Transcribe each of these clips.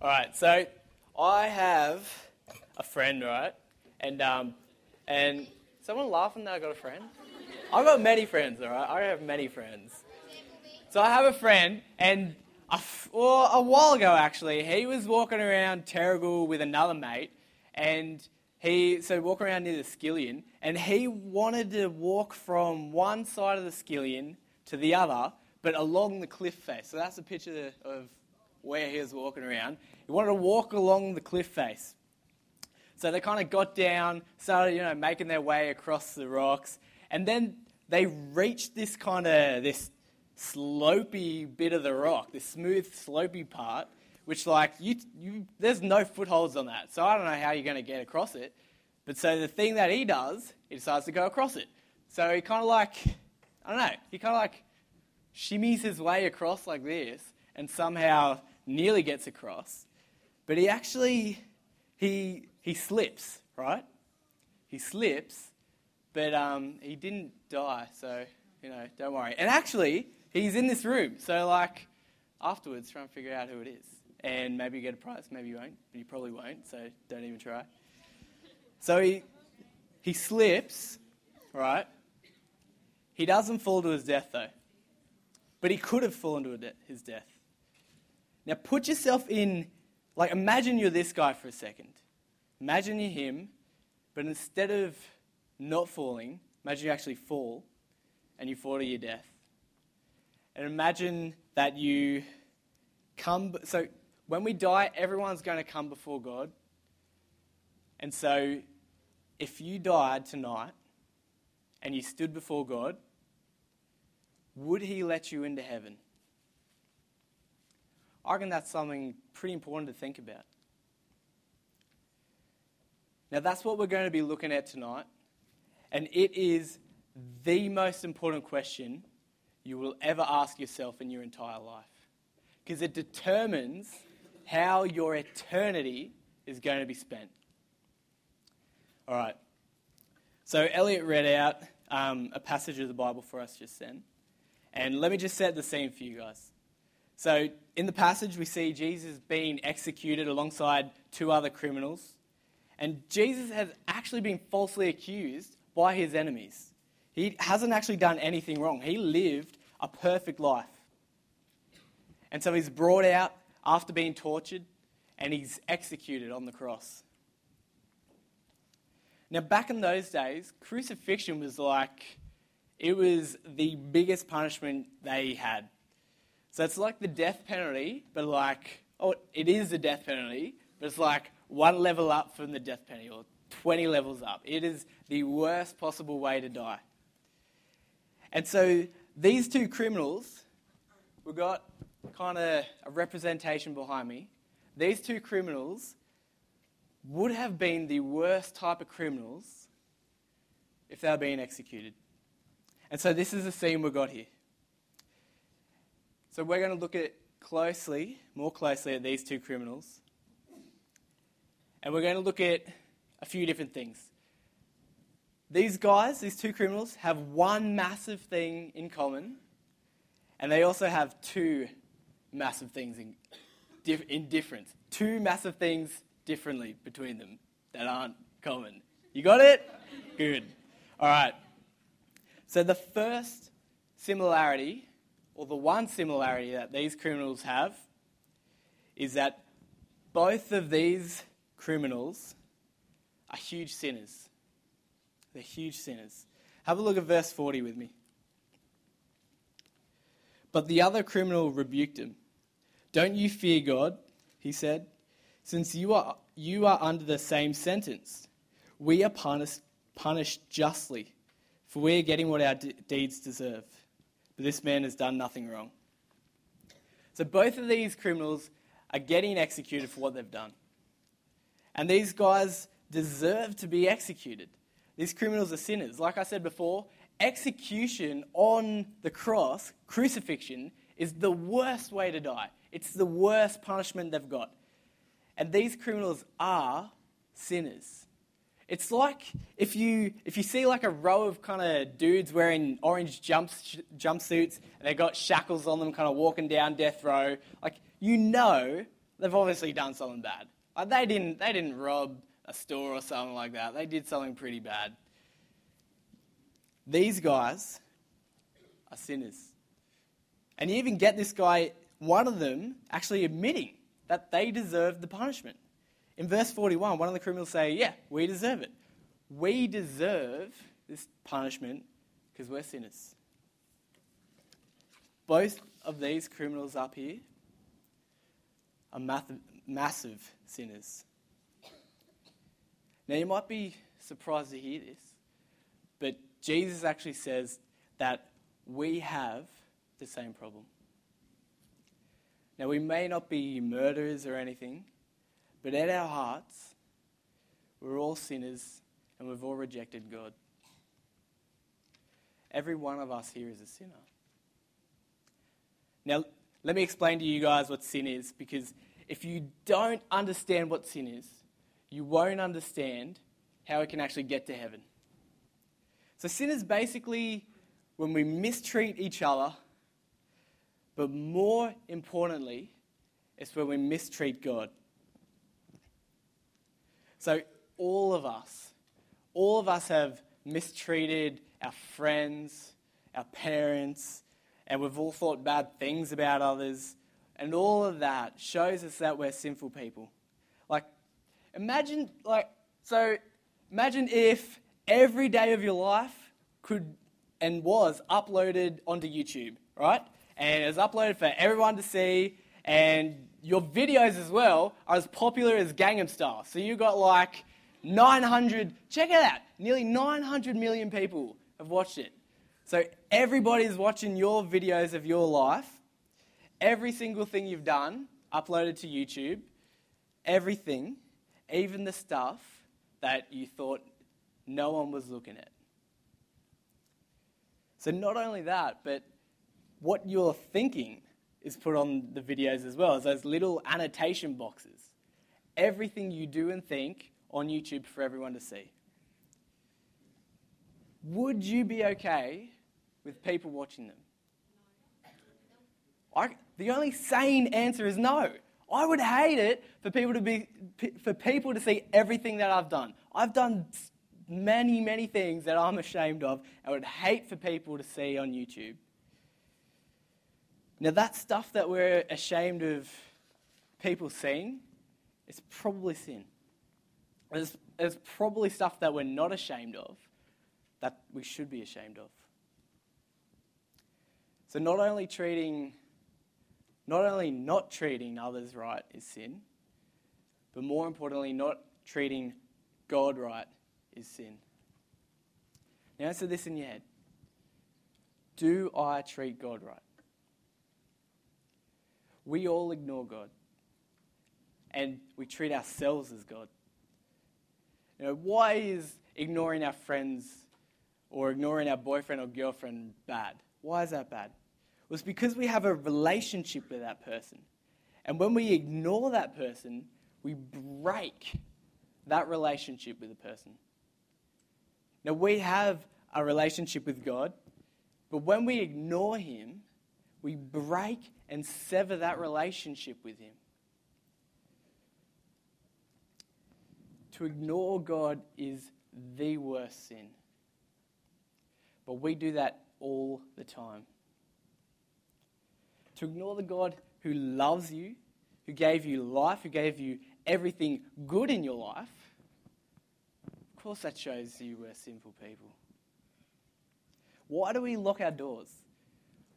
All right, so I have a friend, right? And um, and someone laughing that I got a friend. I've got many friends, all right. I have many friends. So I have a friend, and a, well, a while ago actually, he was walking around Terrigal with another mate, and he so walking around near the Skillion, and he wanted to walk from one side of the Skillion to the other, but along the cliff face. So that's a picture of where he was walking around. He wanted to walk along the cliff face. So they kind of got down, started, you know, making their way across the rocks, and then they reached this kind of this slopey bit of the rock, this smooth, slopey part, which like you, you, there's no footholds on that. So I don't know how you're going to get across it. But so the thing that he does, he decides to go across it. So he kind of like, I don't know, he kind of like shimmies his way across like this, and somehow nearly gets across. But he actually, he he slips, right? He slips, but um, he didn't die, so, you know, don't worry. And actually, he's in this room, so, like, afterwards, try and figure out who it is. And maybe you get a prize, maybe you won't, but you probably won't, so don't even try. So he, he slips, right? He doesn't fall to his death, though. But he could have fallen to de- his death. Now, put yourself in, like, imagine you're this guy for a second. Imagine you're him, but instead of not falling, imagine you actually fall and you fall to your death. And imagine that you come. So when we die, everyone's going to come before God. And so if you died tonight and you stood before God, would He let you into heaven? I reckon that's something pretty important to think about. Now, that's what we're going to be looking at tonight. And it is the most important question you will ever ask yourself in your entire life. Because it determines how your eternity is going to be spent. All right. So, Elliot read out um, a passage of the Bible for us just then. And let me just set the scene for you guys. So, in the passage, we see Jesus being executed alongside two other criminals. And Jesus has actually been falsely accused by his enemies. He hasn't actually done anything wrong. He lived a perfect life. And so he's brought out after being tortured and he's executed on the cross. Now, back in those days, crucifixion was like, it was the biggest punishment they had. So it's like the death penalty, but like, oh, it is the death penalty, but it's like one level up from the death penalty or 20 levels up. It is the worst possible way to die. And so these two criminals, we've got kind of a representation behind me. These two criminals would have been the worst type of criminals if they were being executed. And so this is the scene we've got here. So we're going to look at closely, more closely at these two criminals. And we're going to look at a few different things. These guys, these two criminals, have one massive thing in common, and they also have two massive things in, in difference. Two massive things differently between them that aren't common. You got it? Good. All right. So the first similarity, or the one similarity that these criminals have, is that both of these criminals are huge sinners. They're huge sinners. Have a look at verse 40 with me. But the other criminal rebuked him. Don't you fear God, he said, since you are, you are under the same sentence. We are punished, punished justly, for we are getting what our de- deeds deserve. But this man has done nothing wrong. So both of these criminals are getting executed for what they've done. And these guys deserve to be executed. These criminals are sinners. Like I said before, execution on the cross, crucifixion, is the worst way to die. It's the worst punishment they've got. And these criminals are sinners. It's like if you, if you see like a row of kind of dudes wearing orange jumps, jumpsuits and they've got shackles on them, kind of walking down death row, like you know they've obviously done something bad. Like they didn't, they didn't rob a store or something like that. They did something pretty bad. These guys are sinners. And you even get this guy, one of them, actually admitting that they deserve the punishment. In verse 41, one of the criminals say, Yeah, we deserve it. We deserve this punishment because we're sinners. Both of these criminals up here are math- massive sinners. Now, you might be surprised to hear this, but Jesus actually says that we have the same problem. Now, we may not be murderers or anything, but at our hearts, we're all sinners and we've all rejected God. Every one of us here is a sinner. Now, let me explain to you guys what sin is because if you don't understand what sin is, you won't understand how it can actually get to heaven. So, sin is basically when we mistreat each other, but more importantly, it's when we mistreat God. So, all of us, all of us have mistreated our friends, our parents, and we've all thought bad things about others. And all of that shows us that we're sinful people. Like, imagine, like, so imagine if every day of your life could and was uploaded onto YouTube, right? And it was uploaded for everyone to see, and your videos as well are as popular as Gangnam Style. So you got like 900, check it out, nearly 900 million people have watched it. So everybody's watching your videos of your life, every single thing you've done, uploaded to YouTube, everything, even the stuff that you thought no one was looking at. So not only that, but what you're thinking is put on the videos as well as those little annotation boxes. Everything you do and think on YouTube for everyone to see. Would you be okay with people watching them? I, the only sane answer is no. I would hate it for people to be for people to see everything that I've done. I've done many, many things that I'm ashamed of. I would hate for people to see on YouTube. Now, that stuff that we're ashamed of people seeing is probably sin. There's, there's probably stuff that we're not ashamed of that we should be ashamed of. So, not only treating, not only not treating others right is sin, but more importantly, not treating God right is sin. Now, answer this in your head Do I treat God right? We all ignore God. And we treat ourselves as God. You know, why is ignoring our friends or ignoring our boyfriend or girlfriend bad? Why is that bad? Well, it's because we have a relationship with that person. And when we ignore that person, we break that relationship with the person. Now, we have a relationship with God, but when we ignore Him, we break and sever that relationship with Him. To ignore God is the worst sin. But we do that all the time. To ignore the God who loves you, who gave you life, who gave you everything good in your life, of course that shows you we're sinful people. Why do we lock our doors?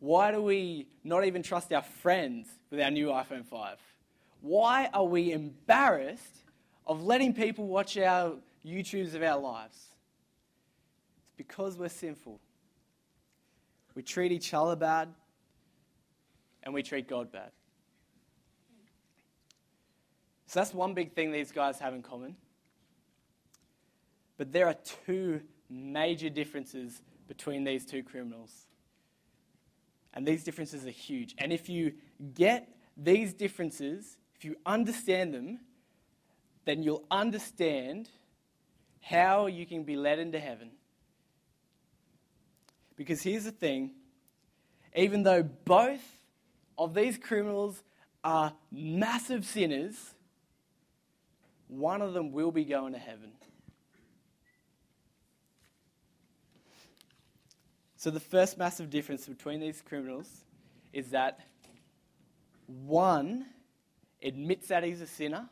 Why do we not even trust our friends with our new iPhone 5? Why are we embarrassed of letting people watch our YouTubes of our lives? It's because we're sinful. We treat each other bad and we treat God bad. So that's one big thing these guys have in common. But there are two major differences between these two criminals. And these differences are huge. And if you get these differences, if you understand them, then you'll understand how you can be led into heaven. Because here's the thing even though both of these criminals are massive sinners, one of them will be going to heaven. So, the first massive difference between these criminals is that one admits that he's a sinner,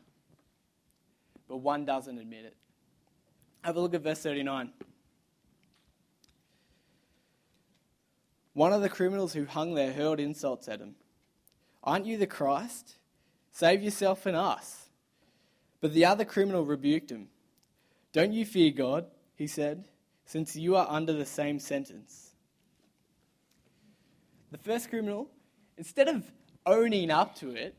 but one doesn't admit it. Have a look at verse 39. One of the criminals who hung there hurled insults at him. Aren't you the Christ? Save yourself and us. But the other criminal rebuked him. Don't you fear God, he said, since you are under the same sentence. The first criminal, instead of owning up to it,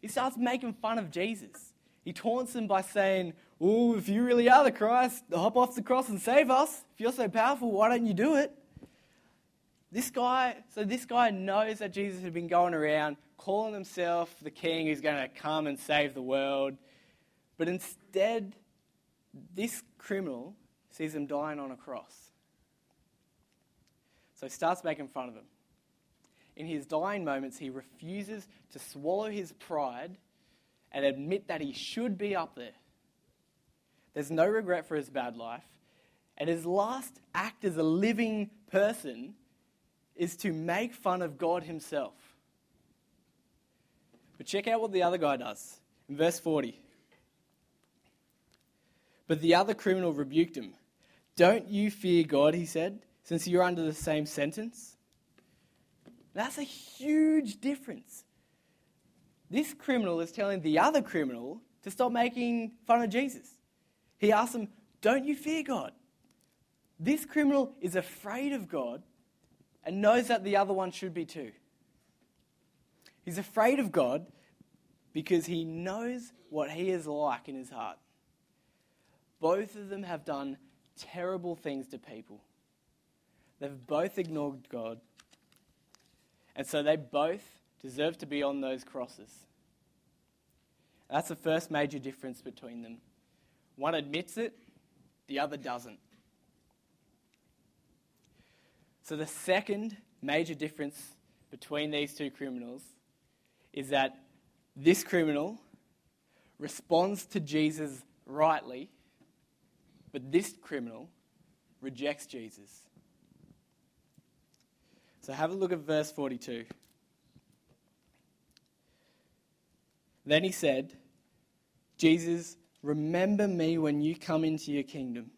he starts making fun of Jesus. He taunts him by saying, Oh, if you really are the Christ, hop off the cross and save us. If you're so powerful, why don't you do it? This guy, so this guy knows that Jesus had been going around calling himself the king who's going to come and save the world. But instead, this criminal sees him dying on a cross. So he starts making fun of him. In his dying moments, he refuses to swallow his pride and admit that he should be up there. There's no regret for his bad life. And his last act as a living person is to make fun of God himself. But check out what the other guy does in verse 40. But the other criminal rebuked him. Don't you fear God, he said, since you're under the same sentence? That's a huge difference. This criminal is telling the other criminal to stop making fun of Jesus. He asks him, Don't you fear God? This criminal is afraid of God and knows that the other one should be too. He's afraid of God because he knows what he is like in his heart. Both of them have done terrible things to people. They've both ignored God. And so they both deserve to be on those crosses. That's the first major difference between them. One admits it, the other doesn't. So, the second major difference between these two criminals is that this criminal responds to Jesus rightly, but this criminal rejects Jesus. So, have a look at verse 42. Then he said, Jesus, remember me when you come into your kingdom.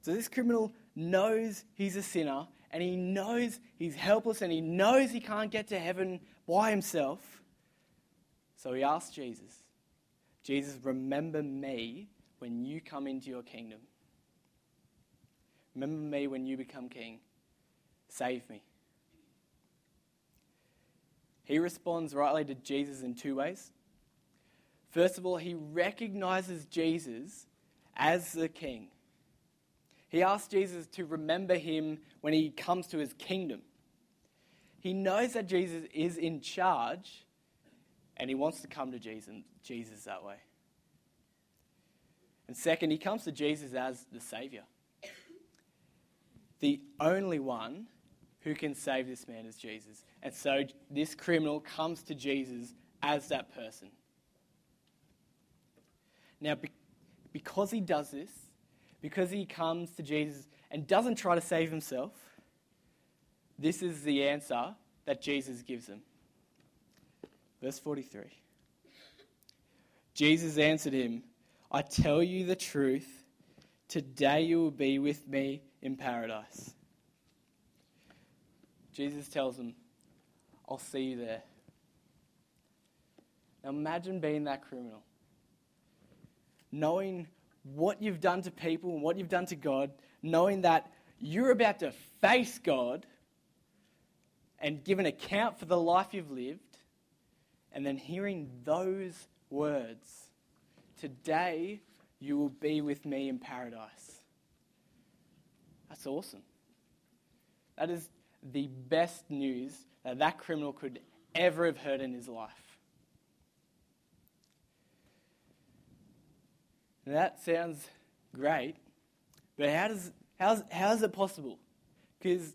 So this criminal knows he's a sinner and he knows he's helpless and he knows he can't get to heaven by himself. So he asks Jesus, Jesus, remember me when you come into your kingdom. Remember me when you become king. Save me. He responds rightly to Jesus in two ways. First of all, he recognizes Jesus as the king. He asks Jesus to remember him when he comes to his kingdom. He knows that Jesus is in charge and he wants to come to Jesus, that way. And second, he comes to Jesus as the Savior. The only one who can save this man is Jesus. And so this criminal comes to Jesus as that person. Now, because he does this, because he comes to Jesus and doesn't try to save himself, this is the answer that Jesus gives him. Verse 43 Jesus answered him, I tell you the truth, today you will be with me in paradise. Jesus tells him, I'll see you there. Now imagine being that criminal. Knowing what you've done to people and what you've done to God, knowing that you're about to face God and give an account for the life you've lived, and then hearing those words Today you will be with me in paradise. That's awesome. That is the best news that that criminal could ever have heard in his life. that sounds great, but how does how's how is it possible? Because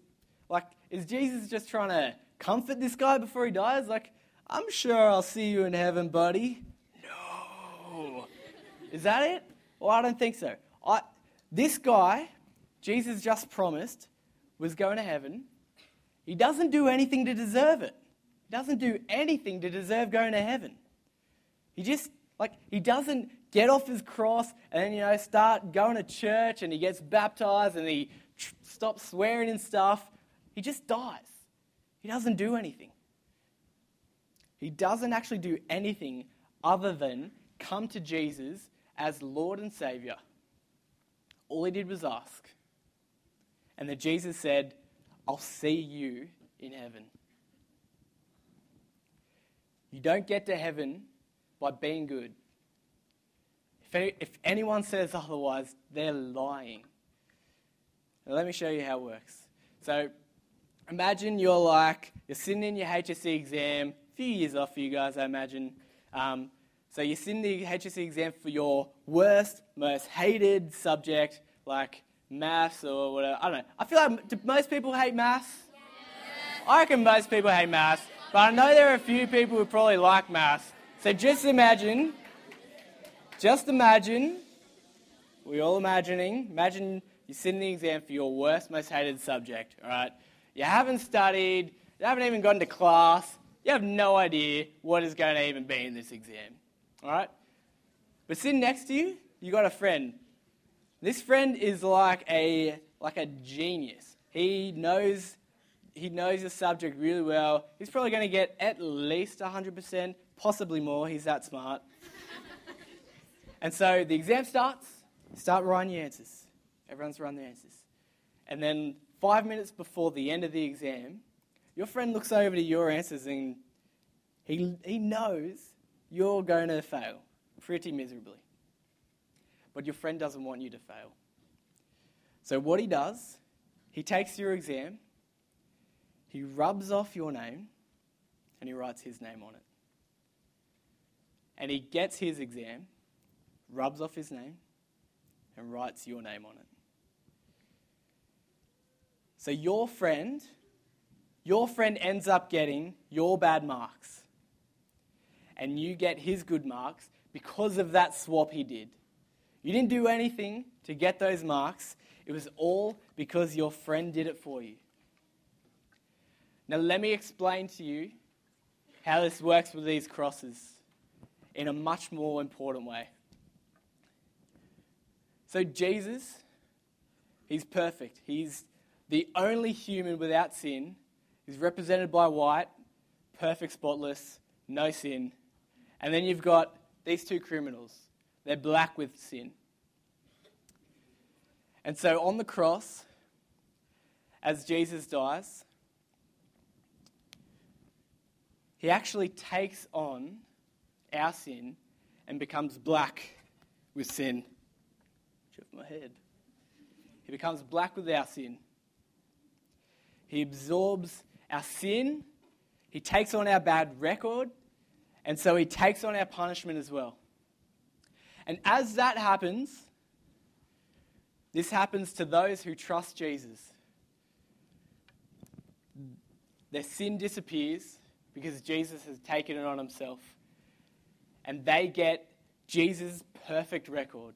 like is Jesus just trying to comfort this guy before he dies? Like, I'm sure I'll see you in heaven, buddy. No. Is that it? Well, I don't think so. I, this guy, Jesus just promised, was going to heaven. He doesn't do anything to deserve it. He doesn't do anything to deserve going to heaven. He just, like, he doesn't get off his cross and you know, start going to church and he gets baptized and he tr- stops swearing and stuff. He just dies. He doesn't do anything. He doesn't actually do anything other than come to Jesus as Lord and Savior. All he did was ask. And then Jesus said, I'll see you in heaven. You don't get to heaven by being good. If, if anyone says otherwise, they're lying. Now, let me show you how it works. So, imagine you're like, you're sitting in your HSC exam, a few years off for you guys, I imagine. Um, so, you're sitting in the HSC exam for your worst, most hated subject, like maths or whatever. I don't know. I feel like, do most people hate maths? I reckon most people hate maths, but I know there are a few people who probably like maths. So just imagine, just imagine, we're all imagining, imagine you're sitting the exam for your worst, most hated subject, all right? You haven't studied, you haven't even gone to class, you have no idea what is going to even be in this exam, all right? But sitting next to you, you got a friend. This friend is like a like a genius. He knows he knows the subject really well. He's probably going to get at least 100%, possibly more. He's that smart. and so the exam starts. Start writing your answers. Everyone's writing their answers. And then five minutes before the end of the exam, your friend looks over to your answers and he, he knows you're going to fail pretty miserably. But your friend doesn't want you to fail. So what he does, he takes your exam he rubs off your name and he writes his name on it. And he gets his exam, rubs off his name, and writes your name on it. So your friend, your friend ends up getting your bad marks. And you get his good marks because of that swap he did. You didn't do anything to get those marks. It was all because your friend did it for you. Now, let me explain to you how this works with these crosses in a much more important way. So, Jesus, he's perfect. He's the only human without sin. He's represented by white, perfect, spotless, no sin. And then you've got these two criminals. They're black with sin. And so on the cross, as Jesus dies, he actually takes on our sin and becomes black with sin. Chip my head. He becomes black with our sin. He absorbs our sin. He takes on our bad record. And so he takes on our punishment as well. And as that happens, this happens to those who trust Jesus. Their sin disappears because Jesus has taken it on himself. And they get Jesus' perfect record.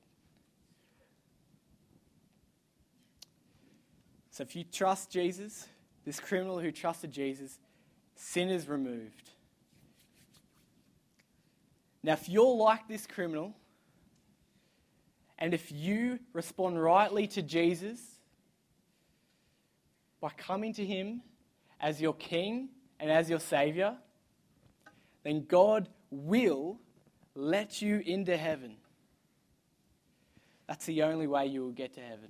So if you trust Jesus, this criminal who trusted Jesus, sin is removed. Now, if you're like this criminal, and if you respond rightly to Jesus by coming to him as your king and as your Savior, then God will let you into heaven. That's the only way you will get to heaven.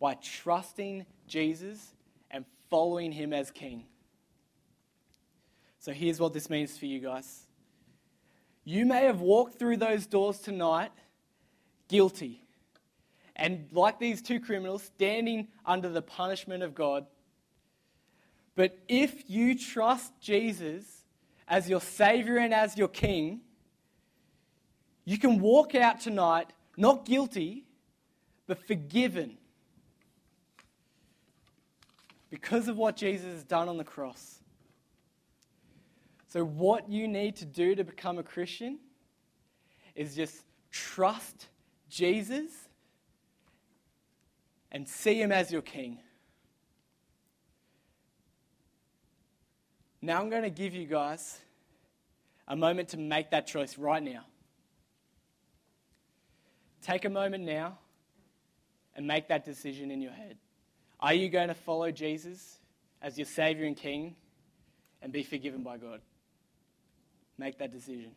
By trusting Jesus and following Him as King. So here's what this means for you guys. You may have walked through those doors tonight guilty. And like these two criminals, standing under the punishment of God, but if you trust Jesus as your Savior and as your King, you can walk out tonight not guilty, but forgiven because of what Jesus has done on the cross. So, what you need to do to become a Christian is just trust Jesus and see him as your king. Now, I'm going to give you guys a moment to make that choice right now. Take a moment now and make that decision in your head. Are you going to follow Jesus as your Savior and King and be forgiven by God? Make that decision.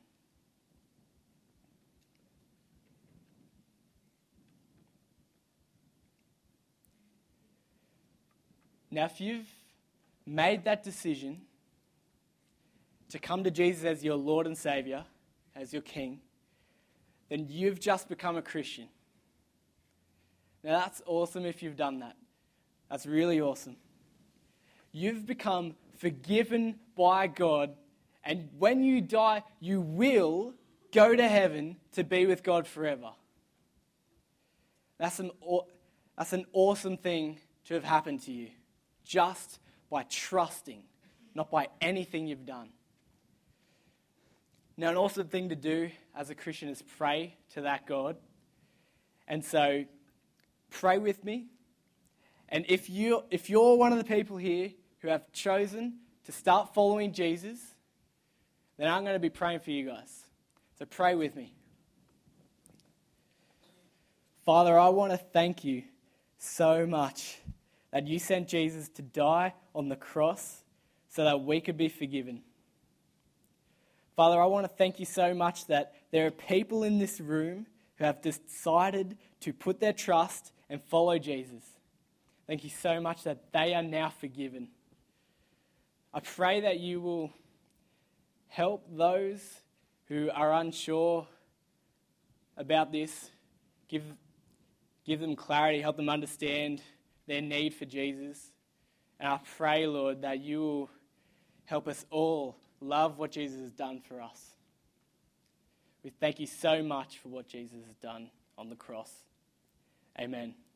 Now, if you've made that decision to come to Jesus as your Lord and Savior, as your King, then you've just become a Christian. Now, that's awesome if you've done that. That's really awesome. You've become forgiven by God, and when you die, you will go to heaven to be with God forever. That's an, that's an awesome thing to have happened to you just by trusting, not by anything you've done. Now, an awesome thing to do as a Christian is pray to that God. And so, pray with me. And if, you, if you're one of the people here who have chosen to start following Jesus, then I'm going to be praying for you guys. So, pray with me. Father, I want to thank you so much that you sent Jesus to die on the cross so that we could be forgiven. Father, I want to thank you so much that there are people in this room who have decided to put their trust and follow Jesus. Thank you so much that they are now forgiven. I pray that you will help those who are unsure about this, give, give them clarity, help them understand their need for Jesus. And I pray, Lord, that you will help us all love what Jesus has done for us. We thank you so much for what Jesus has done on the cross. Amen.